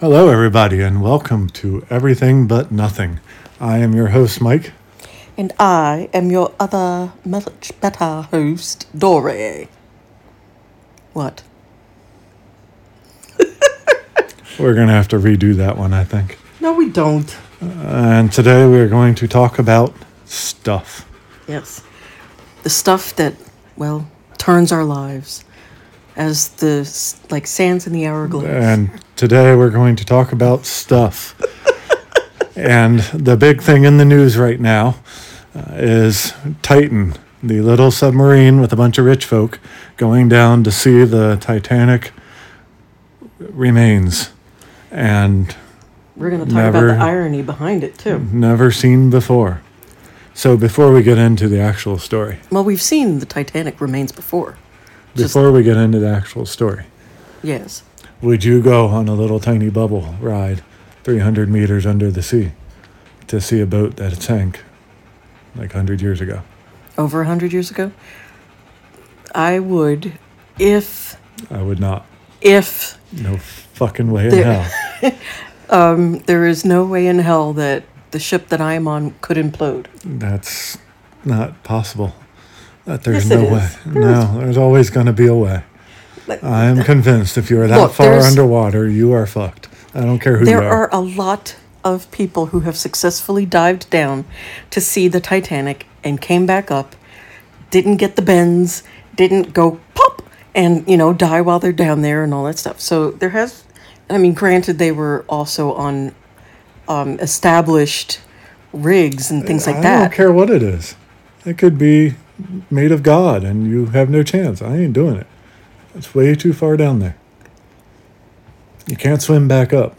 Hello, everybody, and welcome to Everything But Nothing. I am your host, Mike. And I am your other much better host, Dory. What? We're going to have to redo that one, I think. No, we don't. And today we're going to talk about stuff. Yes. The stuff that, well, turns our lives as the, like, sands in the hourglass. And today we're going to talk about stuff. and the big thing in the news right now uh, is Titan, the little submarine with a bunch of rich folk going down to see the Titanic remains. And We're going to talk never- about the irony behind it, too. never seen before. So before we get into the actual story, Well, we've seen the Titanic remains before. Before we get into the actual story, Yes. would you go on a little tiny bubble ride 300 meters under the sea to see a boat that sank like 100 years ago? Over a hundred years ago? I would, if, I would not. if No fucking way in hell. um, there is no way in hell that the ship that I am on could implode. That's not possible. That there's Yes, no way. is. There No, there's always going to be a way. Like, I am convinced if you're that Look, far underwater, you are fucked. I don't care who There you are. There are a lot of people who have successfully dived down to see the Titanic and came back up, didn't get the bends, didn't go pop and, you know, die while they're down there and all that stuff. So there has, I mean, granted, they were also on um, established rigs and things like I that. I don't care what it is. It could be made of God and you have no chance. I ain't doing it. It's way too far down there. You can't swim back up.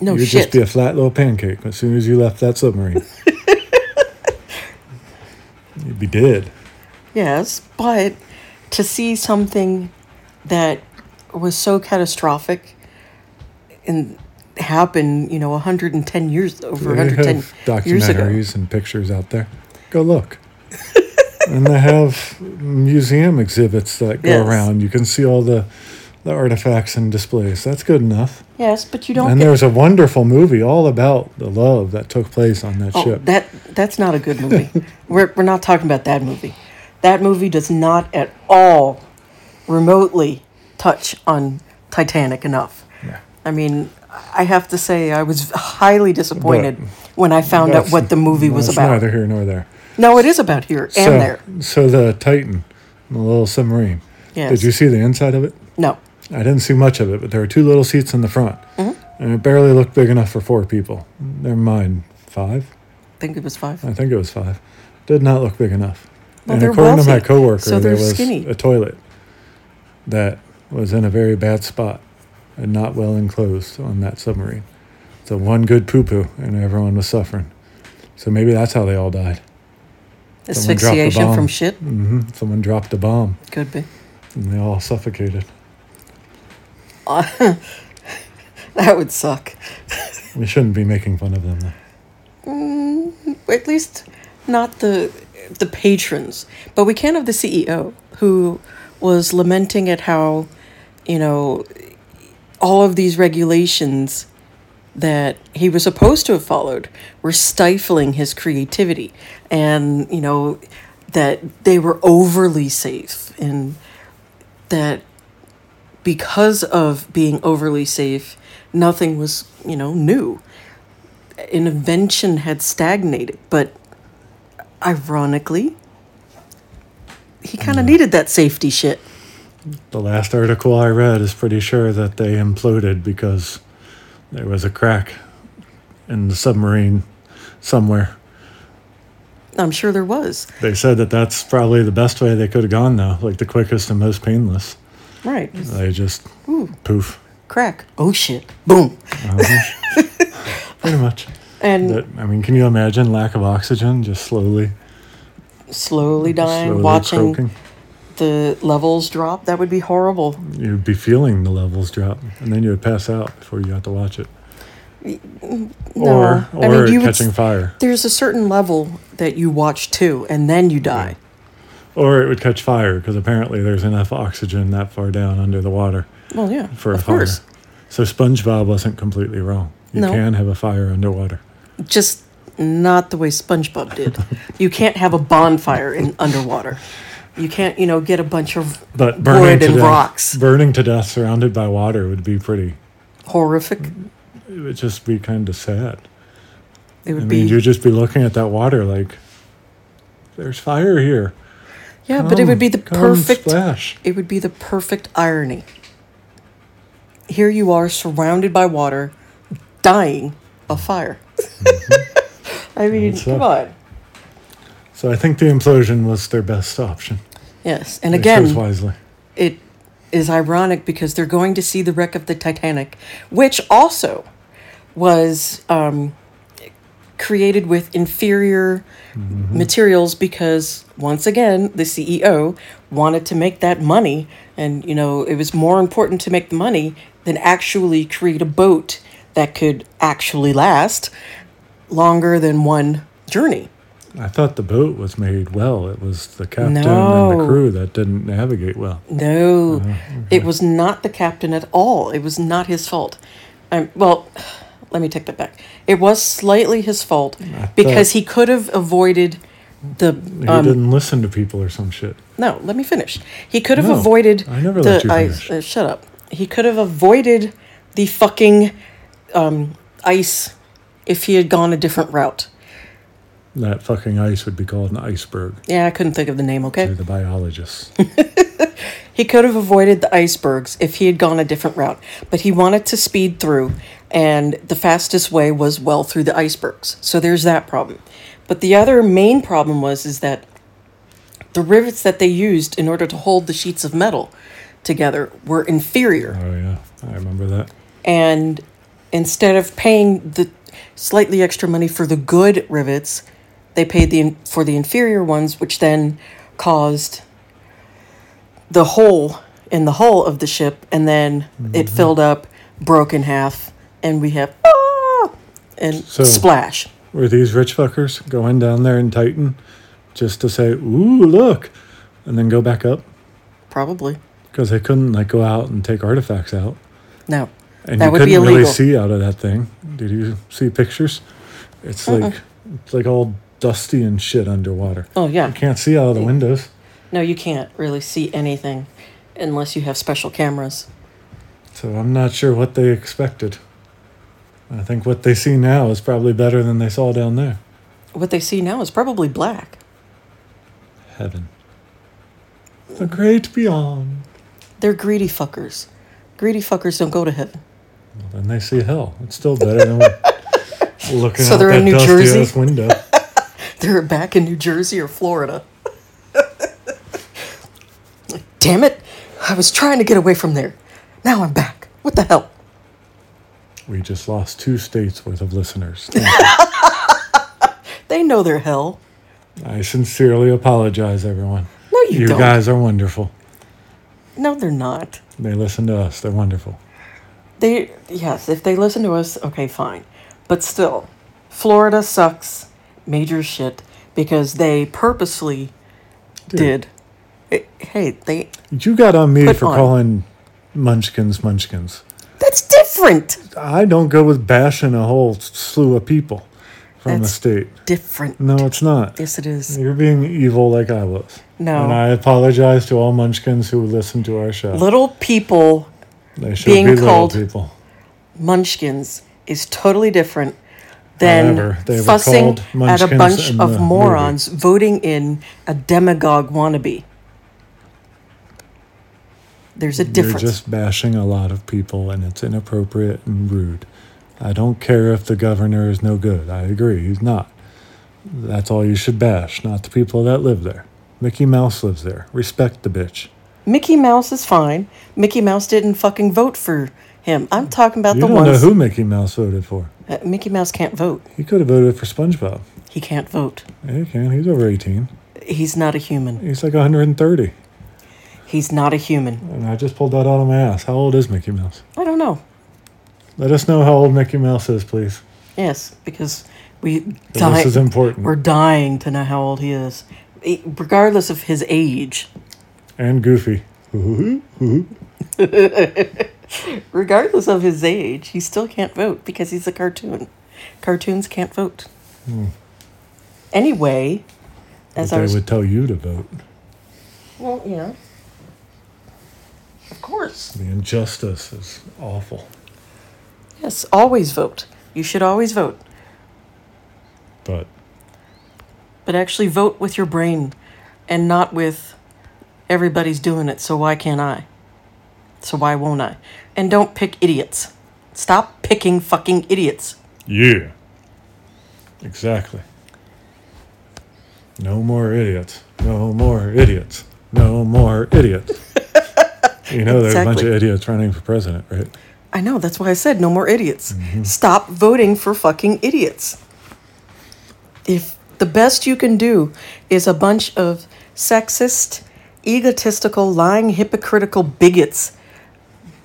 No shit. You'd shit. just be a flat little pancake as soon as you left that submarine. You'd be dead. Yes, but to see something that was so catastrophic and happen, you know, 110 years over They 110 have years ago. documentaries and pictures out there. Go look. and they have museum exhibits that go Yes. around. You can see all the, the artifacts and displays. That's good enough. Yes, but you don't And there's a wonderful movie all about the love that took place on that oh, ship. that that's not a good movie. we're we're not talking about that movie. That movie does not at all remotely touch on Titanic enough. Yeah. I mean, I have to say I was highly disappointed But when I found out what the movie was about. Neither here nor there. No, it is about here and so, there. So the Titan, the little submarine. Yes. Did you see the inside of it? No. I didn't see much of it, but there were two little seats in the front, Mm-hmm. and it barely looked big enough for four people. Never mind, five. I think it was five. I think it was five. Did not look big enough. Well, and according to my coworker, so there was skinny. a toilet that was in a very bad spot and not well enclosed on that submarine. So one good poo poo, and everyone was suffering. So maybe that's how they all died. Someone dropped the Asphyxiation from shit hmm Someone dropped a bomb, could be. and they all suffocated. That would suck. We shouldn't be making fun of them. Though. At least not the the patrons, but we can have the CEO who was lamenting at how, you know, all of these regulations that he was supposed to have followed were stifling his creativity and you know that they were overly safe and that because of being overly safe nothing was you know new. Invention had stagnated but ironically he kind of needed that safety shit. The last article I read is pretty sure that they imploded because there was a crack in the submarine somewhere. i'm sure there was They said that that's probably the best way they could have gone, though, like the quickest and most painless. right They just Ooh, poof. crack oh shit boom Uh-huh. Pretty much. and That, I mean, can you imagine lack of oxygen just slowly, slowly dying slowly watching croaking? The levels drop that would be horrible You'd be feeling the levels drop, and then you would pass out before you got to watch it. No, or I mean, would catching s- fire. there's a certain level that you watch to and then you die Or it would catch fire because apparently there's enough oxygen that far down under the water well yeah for a of fire. course So SpongeBob wasn't completely wrong. You No. can have a fire underwater. Just not the way SpongeBob did. you can't have a bonfire in underwater. You can't, you know, get a bunch of But burning wood to and death, rocks. burning to death surrounded by water would be pretty. Horrific. It would just be kind of sad. It would I be mean, you'd just be looking at that water like, there's fire here. yeah, but it would be the perfect. splash. It would be the perfect irony. Here you are, surrounded by water, dying of fire. Mm-hmm. I mean, That's come on. So I think the implosion was their best option. Yes, and They again, chose wisely. it is ironic because they're going to see the wreck of the Titanic, which also was um, created with inferior materials because once again the CEO wanted to make that money and you know it was more important to make the money than actually create a boat that could actually last longer than one journey. I thought the boat was made well. It was the captain and the crew that didn't navigate well. No, it was not the captain at all. It was not his fault. Um, well, let me take that back. It was slightly his fault because he could have avoided the. He Um, didn't listen to people or some shit. no, let me finish. He could have No, avoided I never the let you ice. finish. Uh, shut up. He could have avoided the fucking um, ice if he had gone a different route. That fucking ice would be called an iceberg Yeah, I couldn't think of the name. Okay. to the biologists. He could have avoided the icebergs if he had gone a different route, but he wanted to speed through, and the fastest way was well through the icebergs. So there's that problem. But the other main problem was is that the rivets that they used in order to hold the sheets of metal together were inferior. oh yeah, I remember that. And instead of paying the slightly extra money for the good rivets, they paid the for the inferior ones, which then caused the hole in the hull of the ship, and then it filled up, broke in half, and we have ah, and So- splash. Were these rich fuckers going down there in Titan just to say, "Ooh, look," and then go back up Probably because they couldn't like go out and take artifacts out, no. and That you would be couldn't really illegal. see out of that thing. Did you see pictures? It's like it's like all dusty and shit underwater. Oh yeah, You can't see out of the windows. no, you can't really see anything unless you have special cameras. So I'm not sure what they expected. I think what they see now is probably better than they saw down there. What they see now is probably black. Heaven. The great beyond. They're greedy fuckers. Greedy fuckers don't go to heaven. Well, then they see hell. It's still better than looking So out they're that in New dusty Jersey? ass window. They're back in New Jersey or Florida. Damn it! I was trying to get away from there. Now I'm back. What the hell? We just lost two states worth of listeners. They know their hell. I sincerely apologize, everyone. No, you, You don't. You guys are wonderful. No, they're not. They listen to us. They're wonderful. They yes, if they listen to us, okay, fine. But still, Florida sucks major shit because they purposely Dude. did. Hey, they You got on me for on. calling munchkins munchkins. that's different. I don't go with bashing a whole slew of people from a That's- state. Different. No, it's not. Yes, it is. You're being evil like I was. No. And I apologize to all munchkins who listen to our show. Little people They should being be little called- people. munchkins is totally different than fussing at a bunch of morons voting in a demagogue wannabe. There's a difference. You're just bashing a lot of people and it's inappropriate and rude. I don't care if the governor is no good. I agree, he's not. That's all you should bash, not the people that live there. Mickey Mouse lives there. Respect the bitch. Mickey Mouse is fine. Mickey Mouse didn't fucking vote for him. I'm talking about the one. You the don't know who Mickey Mouse voted for. Uh, Mickey Mouse can't vote. He could have voted for SpongeBob. He can't vote. Yeah, he can. He's over 18. He's not a human. He's like 130. He's not a human. And I just pulled that out of my ass. How old is Mickey Mouse? I don't know. Let us know how old Mickey Mouse is, please. Yes, because we This is important. we're dying to know how old he is, regardless of his age. and Goofy. regardless of his age, he still can't vote because he's a cartoon. Cartoons can't vote. Hmm. Anyway, as I they was, would tell you to vote. well, yeah, of course, The injustice is awful. yes, always vote. You should always vote, But but actually vote with your brain, and not with everybody's doing it. So why can't I? So why won't I? And don't pick idiots. Stop picking fucking idiots. yeah. Exactly. No more idiots. No more idiots. No more idiots. you know, there's a bunch of idiots running for president, right? I know, that's why I said no more idiots. Mm-hmm. Stop voting for fucking idiots. If the best you can do is a bunch of sexist, egotistical, lying, hypocritical bigots,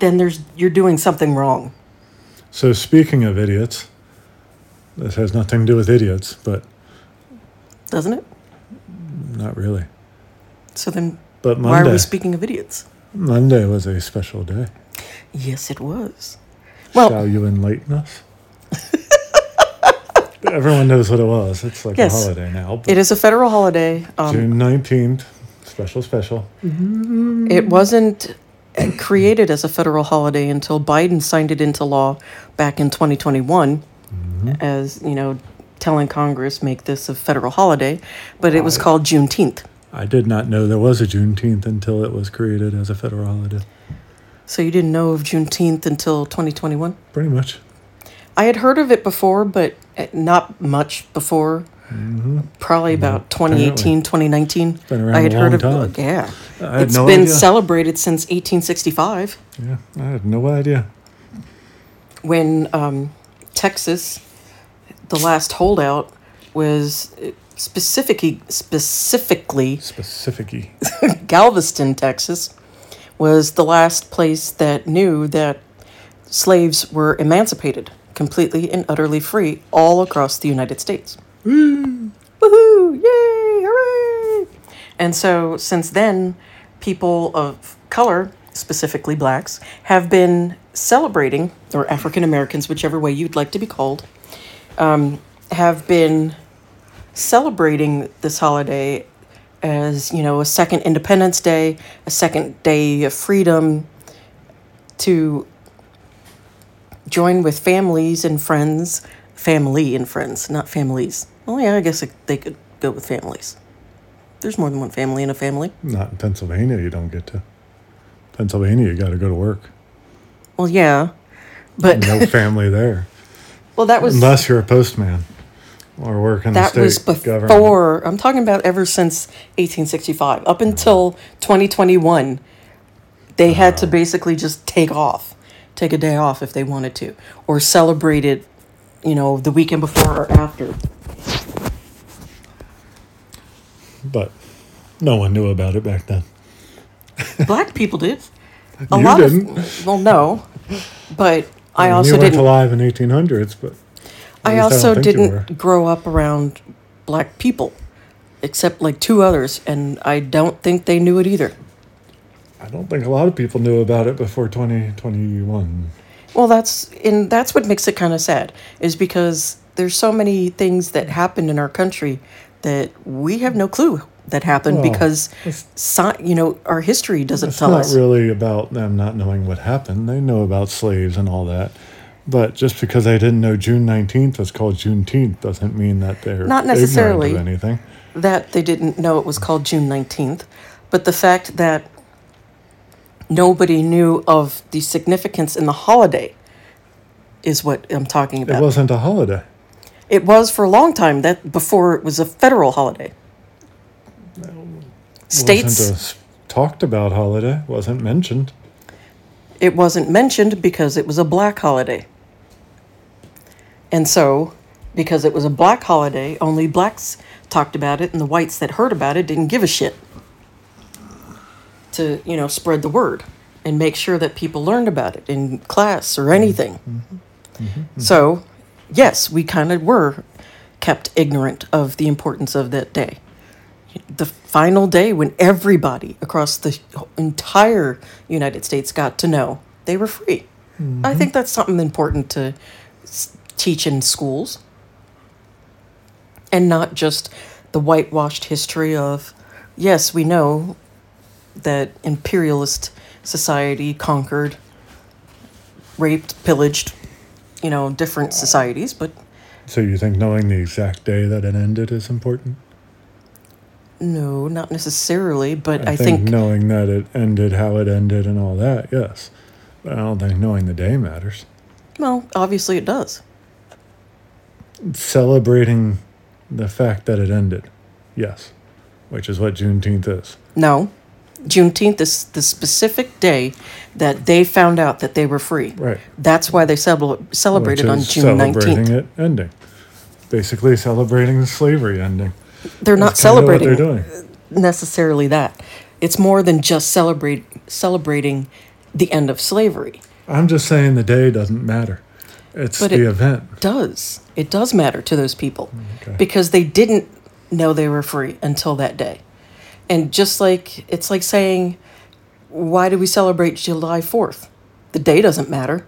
then there's you're doing something wrong. So, speaking of idiots, this has nothing to do with idiots, but Doesn't it? not really. So then But why are we speaking of idiots? Monday was a special day. Yes, it was. Well, Shall you enlighten us? Everyone knows what it was. It's like Yes. a holiday now. It is a federal holiday. Um, June 19th, special, special. It wasn't created as a federal holiday until Biden signed it into law back in 2021 as, you know, telling Congress make this a federal holiday, but it was called Juneteenth. I did not know there was a Juneteenth until it was created as a federal holiday. So you didn't know of Juneteenth until 2021? Pretty much. I had heard of it before, but uh, not much before. Probably about 2018, 2019. been around I had a heard of time. yeah. It's no been idea. celebrated since 1865. yeah, I had no idea. when um, Texas, the last holdout, was specifically specifically Specific Galveston, Texas, was the last place that knew that slaves were emancipated completely and utterly free all across the United States. Woohoo! Yay! Hooray! And so since then, people of color, specifically blacks, have been celebrating, or African Americans, whichever way you'd like to be called, um, have been celebrating this holiday as, you know, a second Independence Day, a second day of freedom to join with families and friends, family and friends, not families. Well, yeah, I guess it- they could go with families. There's more than one family in a family. Not in Pennsylvania, you don't get to. Pennsylvania, you got to go to work. Well, yeah, but No family there. well, that was Unless you're a postman or work in the that state was government. before. I'm talking about ever since 1865 up until 2021. They had to uh. basically just take off, take a day off if they wanted to, or celebrate it, you know, the weekend before or after. But no one knew about it back then. Black people did. A You lot didn't. of well, no, but I mean, also didn't. alive in 1800s, but I I also you didn't grow up around black people, except like two others, and I don't think they knew it either. I don't think a lot of people knew about it before 2021. Well, that's and that's what makes it kind of sad, is because there's so many things that happened in our country that we have no clue that happened Well, because, you know, our history doesn't It's tell not us. really about them not knowing what happened. They know about slaves and all that. But just because they didn't know June 19th was called Juneteenth doesn't mean that they're Not necessarily. of anything. that they didn't know it was called June 19th, but the fact that nobody knew of the significance in the holiday is what I'm talking about. It wasn't a holiday. It was for a long time that before it was a federal holiday. States Wasn't a s- talked about holiday. Wasn't mentioned. it wasn't mentioned because it was a black holiday. And so, because it was a black holiday, only blacks talked about it and the whites that heard about it didn't give a shit. To, you know, spread the word and make sure that people learned about it in class or mm-hmm. anything. Mm-hmm. Mm-hmm. So, yes, we kind of were kept ignorant of the importance of that day. The final day when everybody across the entire United States got to know they were free. I mm-hmm. think that's something important to teach in schools. And not just the whitewashed history of, yes, we know that imperialist society conquered, raped, pillaged, you know, different societies, but So you think knowing the exact day that it ended is important? no, not necessarily. But I, I, think, think, knowing that it ended, how it ended, and all that, yes. But I don't think knowing the day matters. well, obviously it does. Celebrating the fact that it ended, yes, which is what Juneteenth is. No. Juneteenth is the specific day that they found out that they were free. Right. That's why they cel- celebrated on June celebrating 19th. it ending. Basically celebrating the slavery ending. They're not That's celebrating they're doing. necessarily that. It's more than just celebrate celebrating the end of slavery. I'm just saying the day doesn't matter. It's But the it- event. Does it does matter to those people mm, Okay. because they didn't know they were free until that day. And just like it's like saying why do we celebrate July 4th? The day doesn't matter.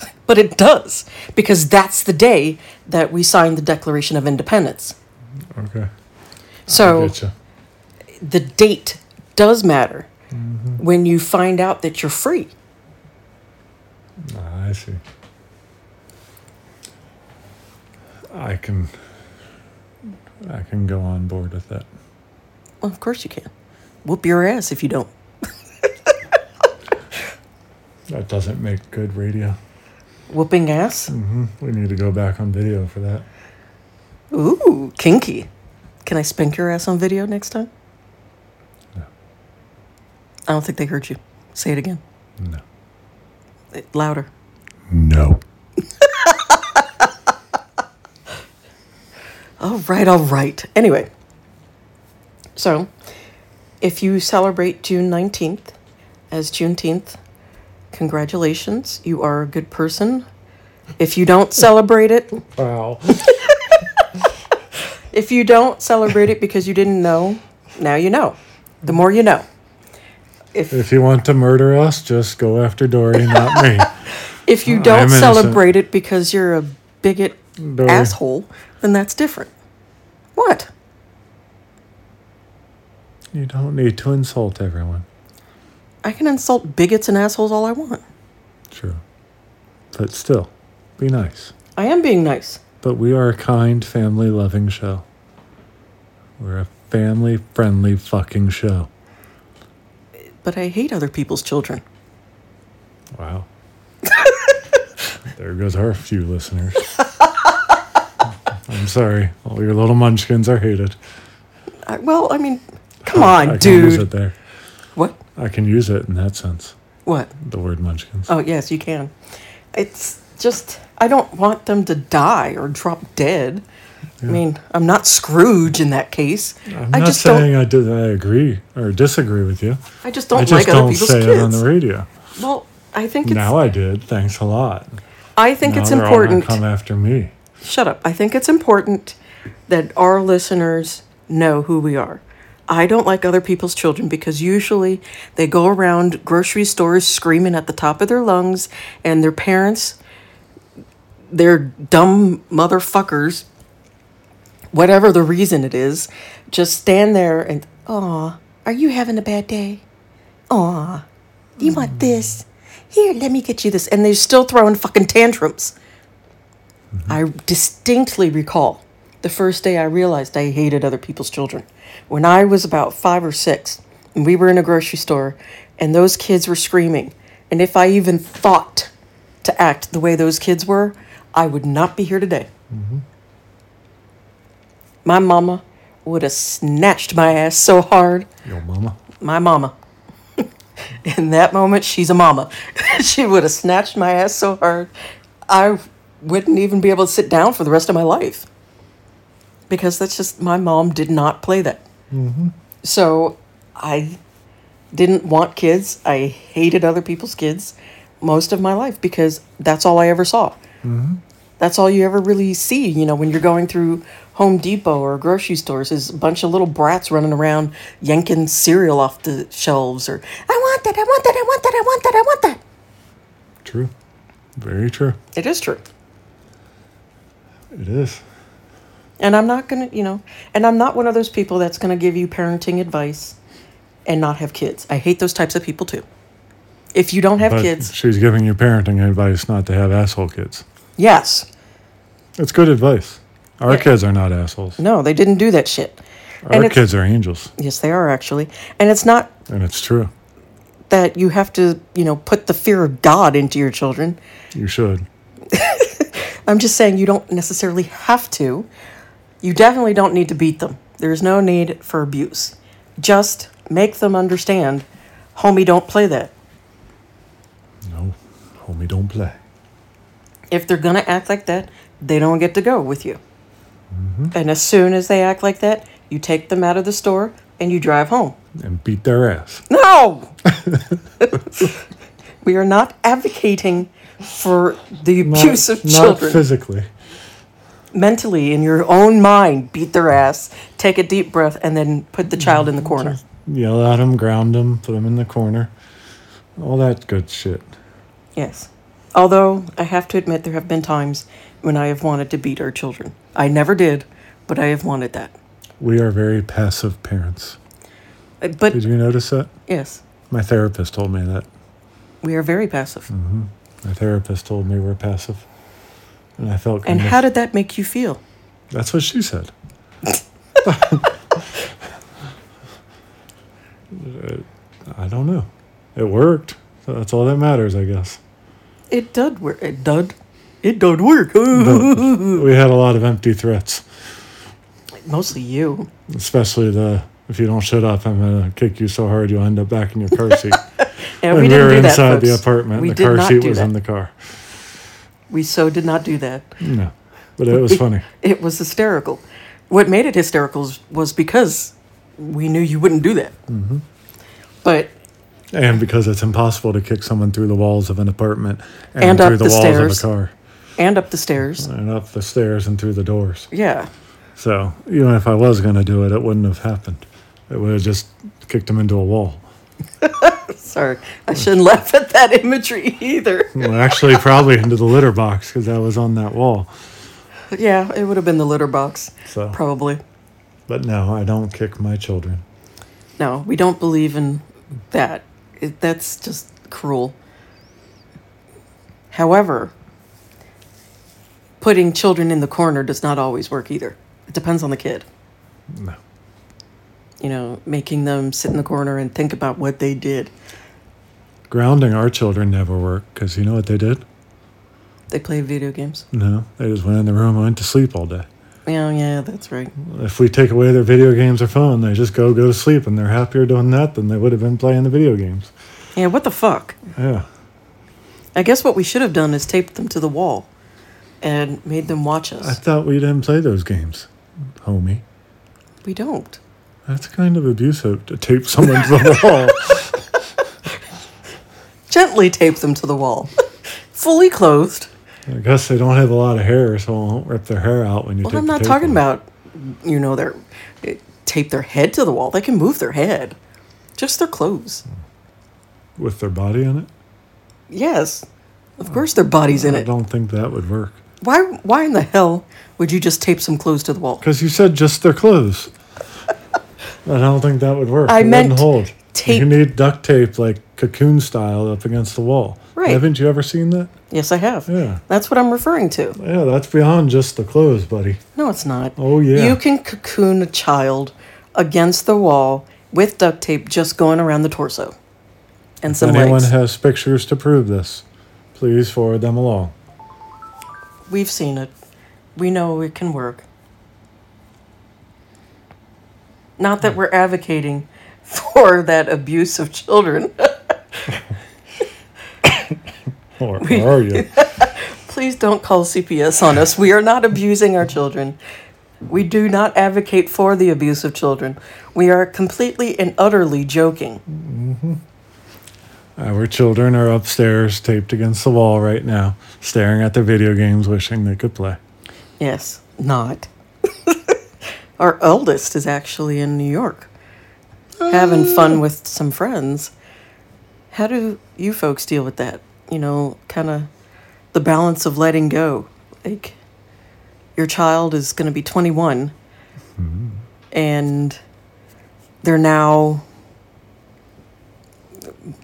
But it does because that's the day that we signed the Declaration of Independence. Okay. So the date does matter Mm-hmm. when you find out that you're free. Ah, I see. I can. I can go on board with that. Well, of course you can. Whoop your ass if you don't. That doesn't make good radio. Whooping ass? hmm We need to go back on video for that. Ooh, kinky. Can I spank your ass on video next time? No. I don't think they heard you. Say it again. No. Eh, Louder. No. All right, all right. Anyway, so if you celebrate June 19th as Juneteenth, congratulations. You are a good person. If you don't celebrate it, Wow. if you don't celebrate it because you didn't know, now you know. The more you know. If if you want to murder us, just go after Dory, not me. if you don't celebrate it because you're a bigot Dory. asshole, then that's different. What? You don't need to insult everyone. I can insult bigots and assholes all I want. True. But still, be nice. I am being nice. But we are a kind, family loving show. We're a family friendly fucking show. But I hate other people's children. Wow. there goes our few listeners. I'm sorry. All your little munchkins are hated. I, well, I mean, come I on, can use it dude. there. What? I can use it in that sense. What? The word munchkins. Oh, yes, you can. It's just, I don't want them to die or drop dead. I mean, I'm not Scrooge in that case. I'm I not just saying I, did, I agree or disagree with you. I just don't I just like don't people's say kids. it on the radio. well, I think it's. Now I did. Thanks a lot. I think now it's they're all gonna important. come after me. Shut up. I think it's important that our listeners know who we are. I don't like other people's children because usually they go around grocery stores screaming at the top of their lungs, and their parents, they're dumb motherfuckers, whatever the reason it is, just stand there and, aw, are you having a bad day? Aw, you want mm. this? Here, let me get you this. And they're still throwing fucking tantrums. Mm-hmm. I distinctly recall the first day I realized I hated other people's children. When I was about five or six, and we were in a grocery store, and those kids were screaming. And if I even thought to act the way those kids were, I would not be here today. Mm-hmm. My mama would have snatched my ass so hard. Yo, mama. My mama. in that moment, she's a mama. she would have snatched my ass so hard, I wouldn't even be able to sit down for the rest of my life. Because that's just, my mom did not play that. Mm-hmm. So I didn't want kids. I hated other people's kids most of my life because that's all I ever saw. Mm-hmm. That's all you ever really see, you know, when you're going through Home Depot or grocery stores is a bunch of little brats running around yanking cereal off the shelves or I want that, I want that, I want that, I want that, I want that. True. Very true. It is true. It is. And I'm not going to, you know, and I'm not one of those people that's going to give you parenting advice and not have kids. I hate those types of people too. If you don't have But kids, she's giving you parenting advice not to have asshole kids. yes. It's good advice. Our Yeah. kids are not assholes. No, they didn't do that shit. Our kids are angels, Yes, they are actually. And it's not and it's true. that you have to, you know, put the fear of God into your children. You should. I'm just saying you don't necessarily have to. You definitely don't need to beat them. There's no need for abuse. Just make them understand, homie, don't play that. No, homie, don't play. If they're going to act like that, they don't get to go with you. Mm-hmm. And as soon as they act like that, you take them out of the store and you drive home. And beat their ass. No! we are not advocating for the Not- abuse of not children. physically. Mentally, in your own mind, beat their ass, take a deep breath, and then put the child in the corner. Yell at them, ground them, put them in the corner. All that good shit. Yes. Although, I have to admit, there have been times when I have wanted to beat our children. I never did, but I have wanted that. We are very passive parents. Uh, But, Did you notice that? yes, My therapist told me that. we are very passive. My therapist told me we're passive. And I felt And how did that make you feel? That's what she said. I don't know. It worked. So that's all that matters, I guess. It did work. It did. It did work. We had a lot of empty threats, Mostly you. especially the if you don't shut up, I'm gonna kick you so hard you'll end up back in your car seat. Yeah, when we we, didn't were do that, inside the apartment, We the car seat was that. in the car. We so did not do that. No, but it was funny. It was hysterical. What made it hysterical was- because we knew you wouldn't do that. Mm-hmm. But And because it's impossible to kick someone through the walls of an apartment and, And through the, the walls stairs. of a car and up the stairs. and up the stairs and through the doors. Yeah. So even if I was going to do it, it wouldn't have happened. It would have just kicked him into a wall. Sorry, I shouldn't laugh at that imagery either. Well, actually, probably into the litter box because that was on that wall. Yeah, it would have been the litter box, So, probably. but no, I don't kick my children. No, we don't believe in that. It, that's just cruel. However, putting children in the corner does not always work either. It depends on the kid. No. You know, making them sit in the corner and think about what they did. Grounding our children never worked because you know what they did? They played video games. No, they just went in the room and went to sleep all day. Yeah, yeah, that's right. If we take away their video games or phone, they just go go to sleep and they're happier doing that than they would have been playing the video games. Yeah, what the fuck? Yeah. I guess what we should have done is taped them to the wall and made them watch us. I thought we didn't play those games, homie. We don't. That's kind of abusive to tape someone to the wall. Gently tape them to the wall. Fully clothed. I guess they don't have a lot of hair, so it won't rip their hair out when you Well, I'm not talking off. about, you know, their tape their head to the wall. They can move their head, just their clothes. with their body in it. Yes, of course, their bodies in I it. I don't think that would work. Why? Why in the hell would you just tape some clothes to the wall? Because you said just their clothes. I don't think that would work. I it meant hold. Tape- You need duct tape like cocoon style up against the wall. Right. Haven't you ever seen that? Yes, I have. Yeah. That's what I'm referring to. Yeah, that's beyond just the clothes, buddy. No, it's not. Oh, yeah. You can cocoon a child against the wall with duct tape just going around the torso and If some anyone legs. has pictures to prove this, please forward them along. We've seen it. We know it can work. Not that we're advocating for that abuse of children. Or, or are you? Please don't call CPS on us. We are not abusing our children. We do not advocate for the abuse of children. We are completely and utterly joking. Mm-hmm. Our children are upstairs, taped against the wall right now, staring at their video games, wishing they could play. Yes, not. Our eldest is actually in New York, having fun with some friends. How do you folks deal with that? you know, kind of the balance of letting go. Like, your child is going to be 21 and they're now,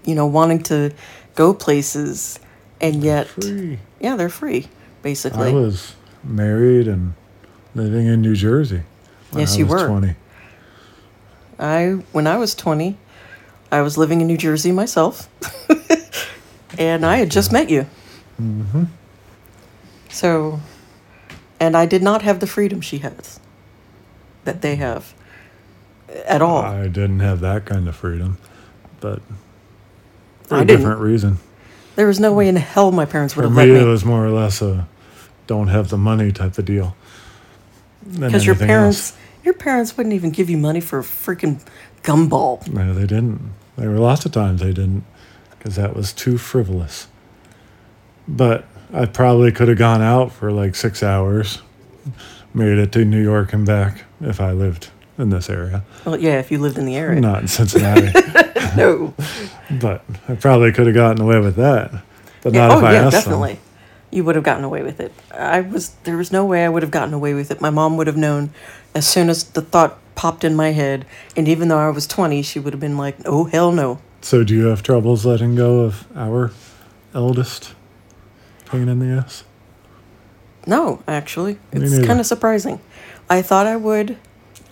you know, wanting to go places and yet, Free. yeah, they're free, basically. I was married and living in New Jersey. when Yes, you was were. 20. I when I was 20, I was living in New Jersey myself. and I had just met you. hmm So and I did not have the freedom she has that they have at all. I didn't have that kind of freedom, but for I a didn't. different reason. there was no way in hell my parents would For have me, let it was more or less a don't have the money type of deal. because your parents else. Your parents wouldn't even give you money for a freaking gumball. No, they didn't. There were lots of times they didn't because that was too frivolous. But I probably could have gone out for like six hours, made it to New York and back if I lived in this area, Well, yeah, if you lived in the area. not in Cincinnati. No. but I probably could have gotten away with that. But Yeah, not oh if I yeah, asked definitely. You would have gotten away with it. I was there was no way I would have gotten away with it. My mom would have known as soon as the thought popped in my head, and even though I was 20, she would have been like, "Oh hell no." So, do you have troubles letting go of our eldest pain in the ass? No, actually. It's kind of surprising. I thought I would.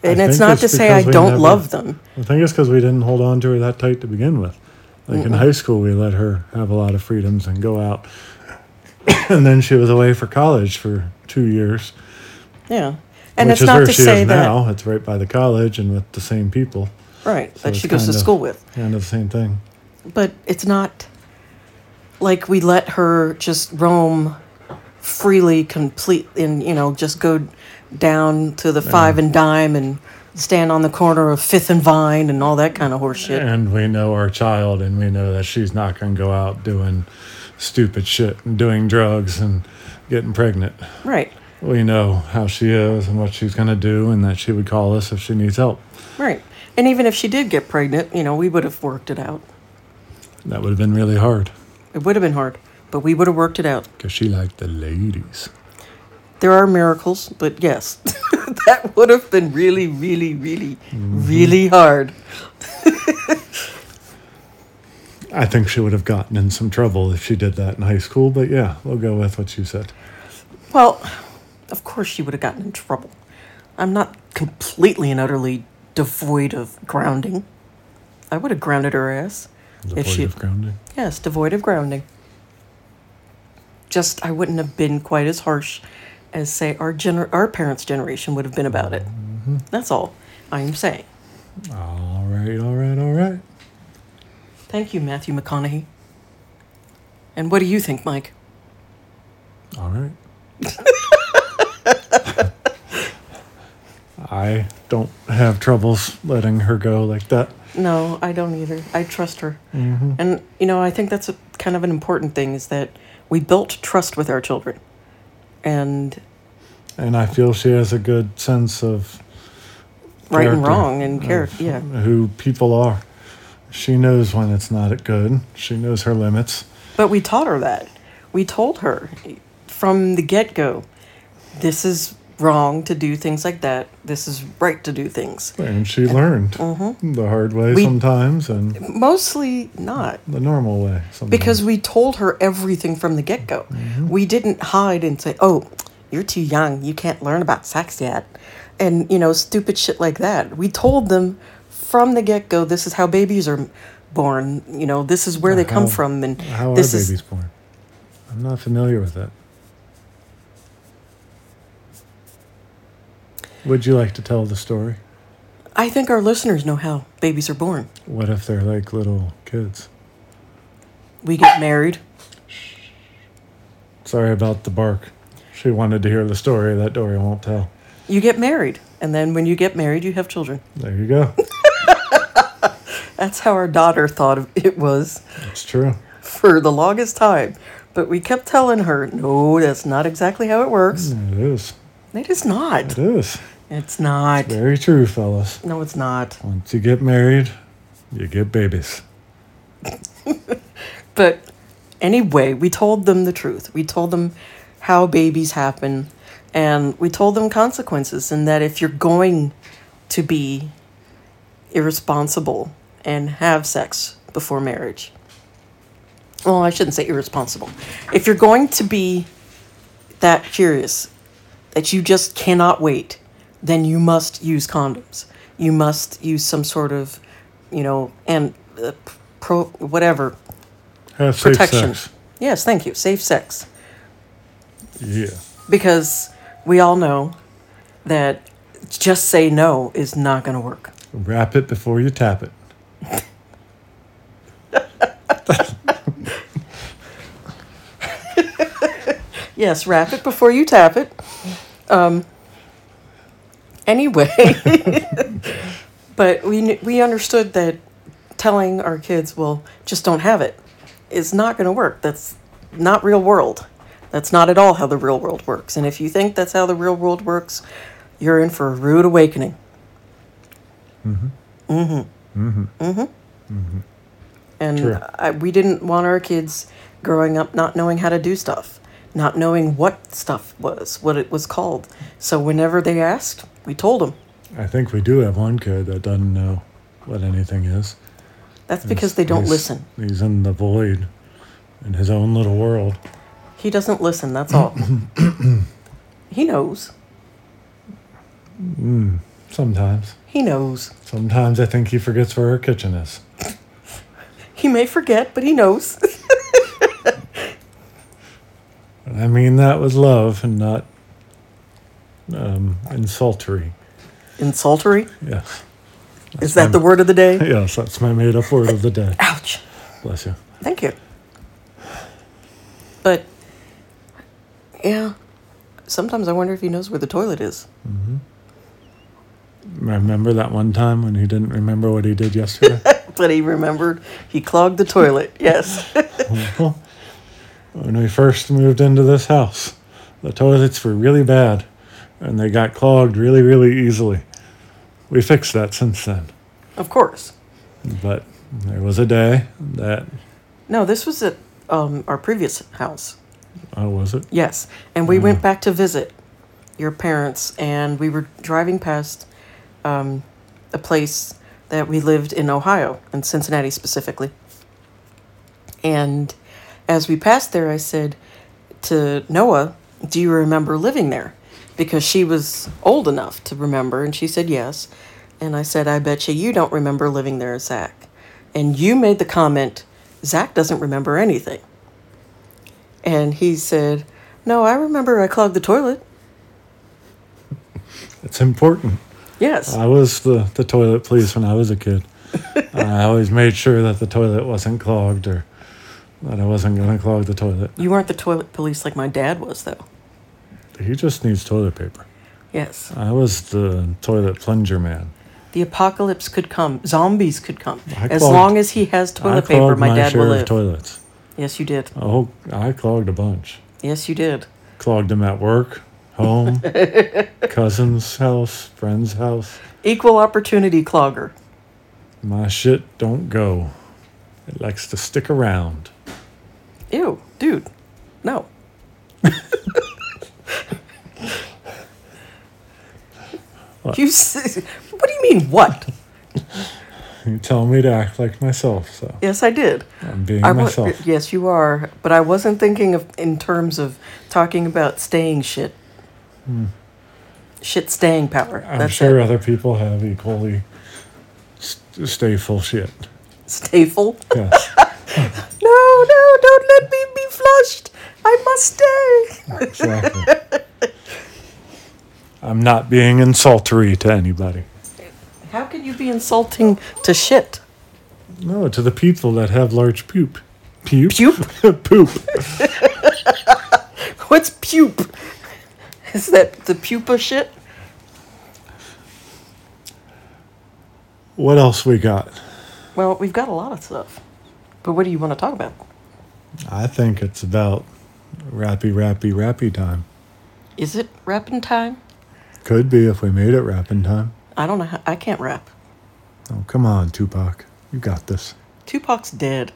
I And it's not it's to say I don't never- love them. I think it's because we didn't hold on to her that tight to begin with. Like in Mm-mm. high school, we let her have a lot of freedoms and go out. and then she was away for college for two years, Yeah. And which it's is not where to she say is that now. It's right by the college and with the same people, right, So that she goes to of- school with. kind of the same thing. But it's not like we let her just roam freely, complete, and you know, just go down to the five and dime and stand on the corner of Fifth and Vine and all that kind of horseshit. And we know our child, and we know that she's not going to go out doing stupid shit and doing drugs and getting pregnant. Right, We know how she is and what she's going to do, and that she would call us if she needs help. right. And even if she did get pregnant, you know, we would have worked it out. That would have been really hard It would have been hard, but we would have worked it out. because she liked the ladies. There are miracles, but yes, that would have been really, really, really, mm-hmm. really hard. I think she would have gotten in some trouble if she did that in high school, but yeah, we'll go with what you said. Well, of course she would have gotten in trouble. I'm not completely and utterly devoid of grounding. I would have grounded her ass. The If she- of grounding. Yes, devoid of grounding. Just I wouldn't have been quite as harsh as say our gener- our parents' generation would have been about it. That's all I'm saying. All right, all right, all right. Thank you, Matthew McConaughey. And what do you think, Mike? All right. I don't have troubles letting her go like that. No, I don't either. I trust her. Mm-hmm. And you know, I think that's a, kind of an important thing is that we built trust with our children. And And I feel she has a good sense of right and wrong and character, yeah. who people are. She knows when it's not good. She knows her limits. But we taught her that. We told her from the get-go, this is wrong to do things like that. This is right to do things. And she learned the hard way Mm-hmm. We- sometimes and Mostly not. the normal way sometimes. Because we told her everything from the get go. We didn't hide and say, oh, you're too young. You can't learn about sex yet. And, you know, stupid shit like that. We told them from the get go, this is how babies are born. You know, this is where they come How- from. And How are this is. babies born? I'm not familiar with that. Would you like to tell the story? I think our listeners know how babies are born. What if they're like little kids? We get married. Sorry about the bark. She wanted to hear the story. That Dory won't tell. You get married. And then when you get married, you have children. There you go. That's how our daughter thought it was That's true. for the longest time. But we kept telling her, no, that's not exactly how it works. Mm, it is. It is not. It is. It's not. Very true, fellas. No, it's not. Once you get married, you get babies. But Anyway, we told them the truth. We told them how babies happen, and we told them consequences, and that if you're going to be irresponsible and have sex before marriage, well, I shouldn't say irresponsible. If you're going to be that curious that you just cannot wait, then you must use condoms. You must use some sort of, you know, and uh, pro whatever Have safe protection. sex. Yes, thank you. Safe sex. Yeah. Because we all know that just say no is not going to work. Wrap it before you tap it. Yes, wrap it before you tap it. Um, anyway, but we we understood that telling our kids, well, just don't have it, is not going to work. That's not real world. That's not at all how the real world works. And if you think that's how the real world works, you're in for a rude awakening. Mm-hmm. Mm-hmm. Mm-hmm. And I, we didn't want our kids growing up not knowing how to do stuff, not knowing what stuff was, what it was called. So whenever they asked, we told him. I think we do have one kid that doesn't know what anything is. That's because they don't He's- listen. He's in the void, in his own little world. He doesn't listen, that's all. he knows. Hmm, sometimes. He knows. Sometimes I think he forgets where our kitchen is. He may forget, but he knows. I mean that with love and not um, insultory. Insultery? Yes. Is that the word of the day? Yes, that's my made up word of the day. Ouch. Bless you. Thank you. But, yeah, sometimes I wonder if he knows where the toilet is. Remember that one time when he didn't remember what he did yesterday? But he remembered he clogged the toilet. Yes. when we first moved into this house, the toilets were really bad and they got clogged really, really easily. We fixed that since then. of course. But there was a day that, No, this was at um, our previous house. oh, was it? Yes. And we went back to visit your parents, and we were driving past um, a place that we lived in Ohio, in Cincinnati specifically. And as we passed there, I said to Noah, Do you remember living there? Because she was old enough to remember, and she said yes. And I said, I bet you you don't remember living there, Zach. And you made the comment, Zach doesn't remember anything. And he said, No, I remember I clogged the toilet. It's important. Yes. I was the, the toilet police when I was a kid. I always made sure that the toilet wasn't clogged or that I wasn't going to clog the toilet. you weren't the toilet police like my dad was, though. He just needs toilet paper. Yes. I was the toilet plunger man. The apocalypse could come. Zombies could come. I as clogged- long as he has toilet paper, my, dad share will of live. toilets. Yes, you did. Oh, I clogged a bunch. Yes, you did. Clogged them at work, home, cousin's house, friend's house. Equal opportunity clogger. My shit don't go. It likes to stick around. Ew, dude. No. What? You. What do you mean? What? You tell me to act like myself, so Yes, I did. I'm being I myself. yes, you are. But I wasn't thinking of in terms of talking about staying shit. Shit staying power. Hmm. I'm That's sure it. other people have equally st- stay full shit. Stay full. Yes. No, no, don't let me be flushed. I must stay. exactly. I'm not being insultery to anybody. How can you be insulting to shit? No, to the people that have large poop. Pupe? Pupe? poop. What's pupe? Is that the pupa shit? What else we got? Well, we've got a lot of stuff. But what do you want to talk about? I think it's about rappy, rappy, rappy time. Is it rapping time? Could be if we made it rapping time. I don't know. How, I can't rap. Oh, come on, Tupac. You got this. Tupac's dead.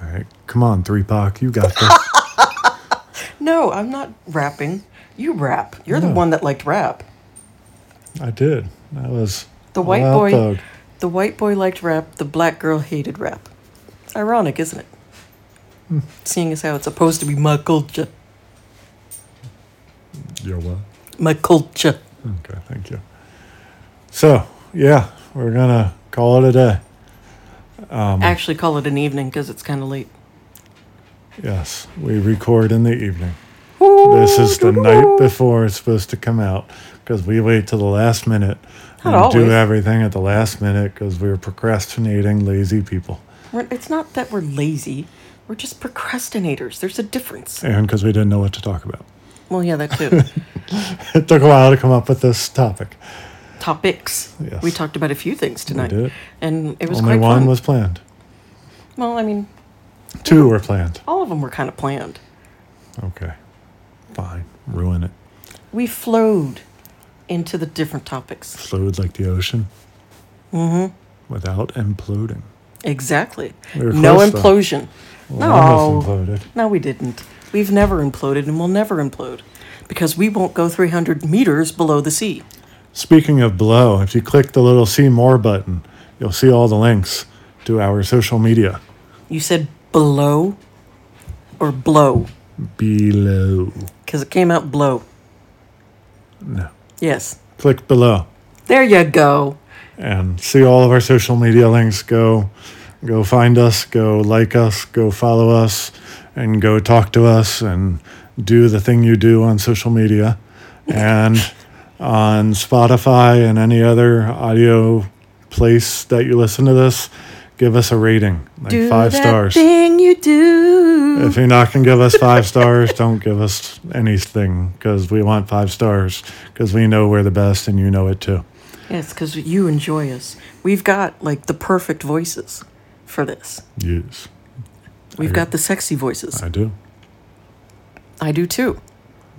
All right, come on, Three Pac, you got this. No, I'm not rapping. You rap. You're the one that liked rap. I did. That was The white boy Thug. the white boy liked rap, the black girl hated rap. Ironic, isn't it? Hmm. Seeing as how it's supposed to be my culture. Your what? My culture. Okay, thank you. So yeah, we're gonna call it a day. Um, Actually call it an evening because it's kind of late. Yes, we record in the evening. This is the night before it's supposed to come out because we wait till the last minute and Not do everything at the last minute because we're procrastinating, lazy people, We're, it's not that we're lazy. We're just procrastinators. There's a difference. and because we didn't know what to talk about. Well, yeah, that too. It took a while to come up with this topic. Topics. Yes. We talked about a few things tonight, did. and it was Only quite one fun. was planned. well, I mean, Two were planned. all of them were kind of planned. Okay, fine. Ruin it. We flowed into the different topics. Flowed like the ocean Mm-hmm. without imploding. Exactly. We no close, implosion. Well, no, imploded. no, we didn't. We've never imploded, and we'll never implode because we won't go 300 meters below the sea. Speaking of below, if you click the little see more button, you'll see all the links to our social media You said below or blow below. because it came out blow. No. Yes. Click below There you go. and see all of our social media links. Go go find us, go like us, go follow us, and go talk to us and do the thing you do on social media. And on Spotify and any other audio place that you listen to this, give us a rating. Like do five stars. thing you do. If you're not going to give us five stars, don't give us anything because we want five stars because we know we're the best and you know it too. Yes, because you enjoy us. We've got like the perfect voices for this. Yes, We've got the sexy voices. I do. I do too.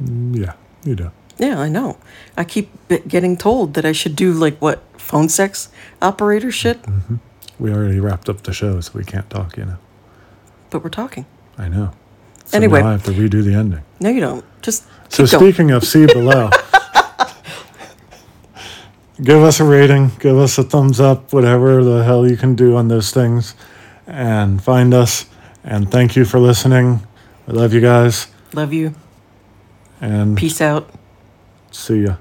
Mm, Yeah, you do. Yeah, I know. I keep getting told that I should do like what phone sex operator shit, We already wrapped up the show, so we can't talk, you know. but we're talking. I know. So Anyway. I have to redo the ending. No, you don't. Just So speaking of see below, give us a rating, give us a thumbs up, whatever the hell you can do on those things, and find us. And thank you for listening. I love you guys, Love you. and Peace out. see ya.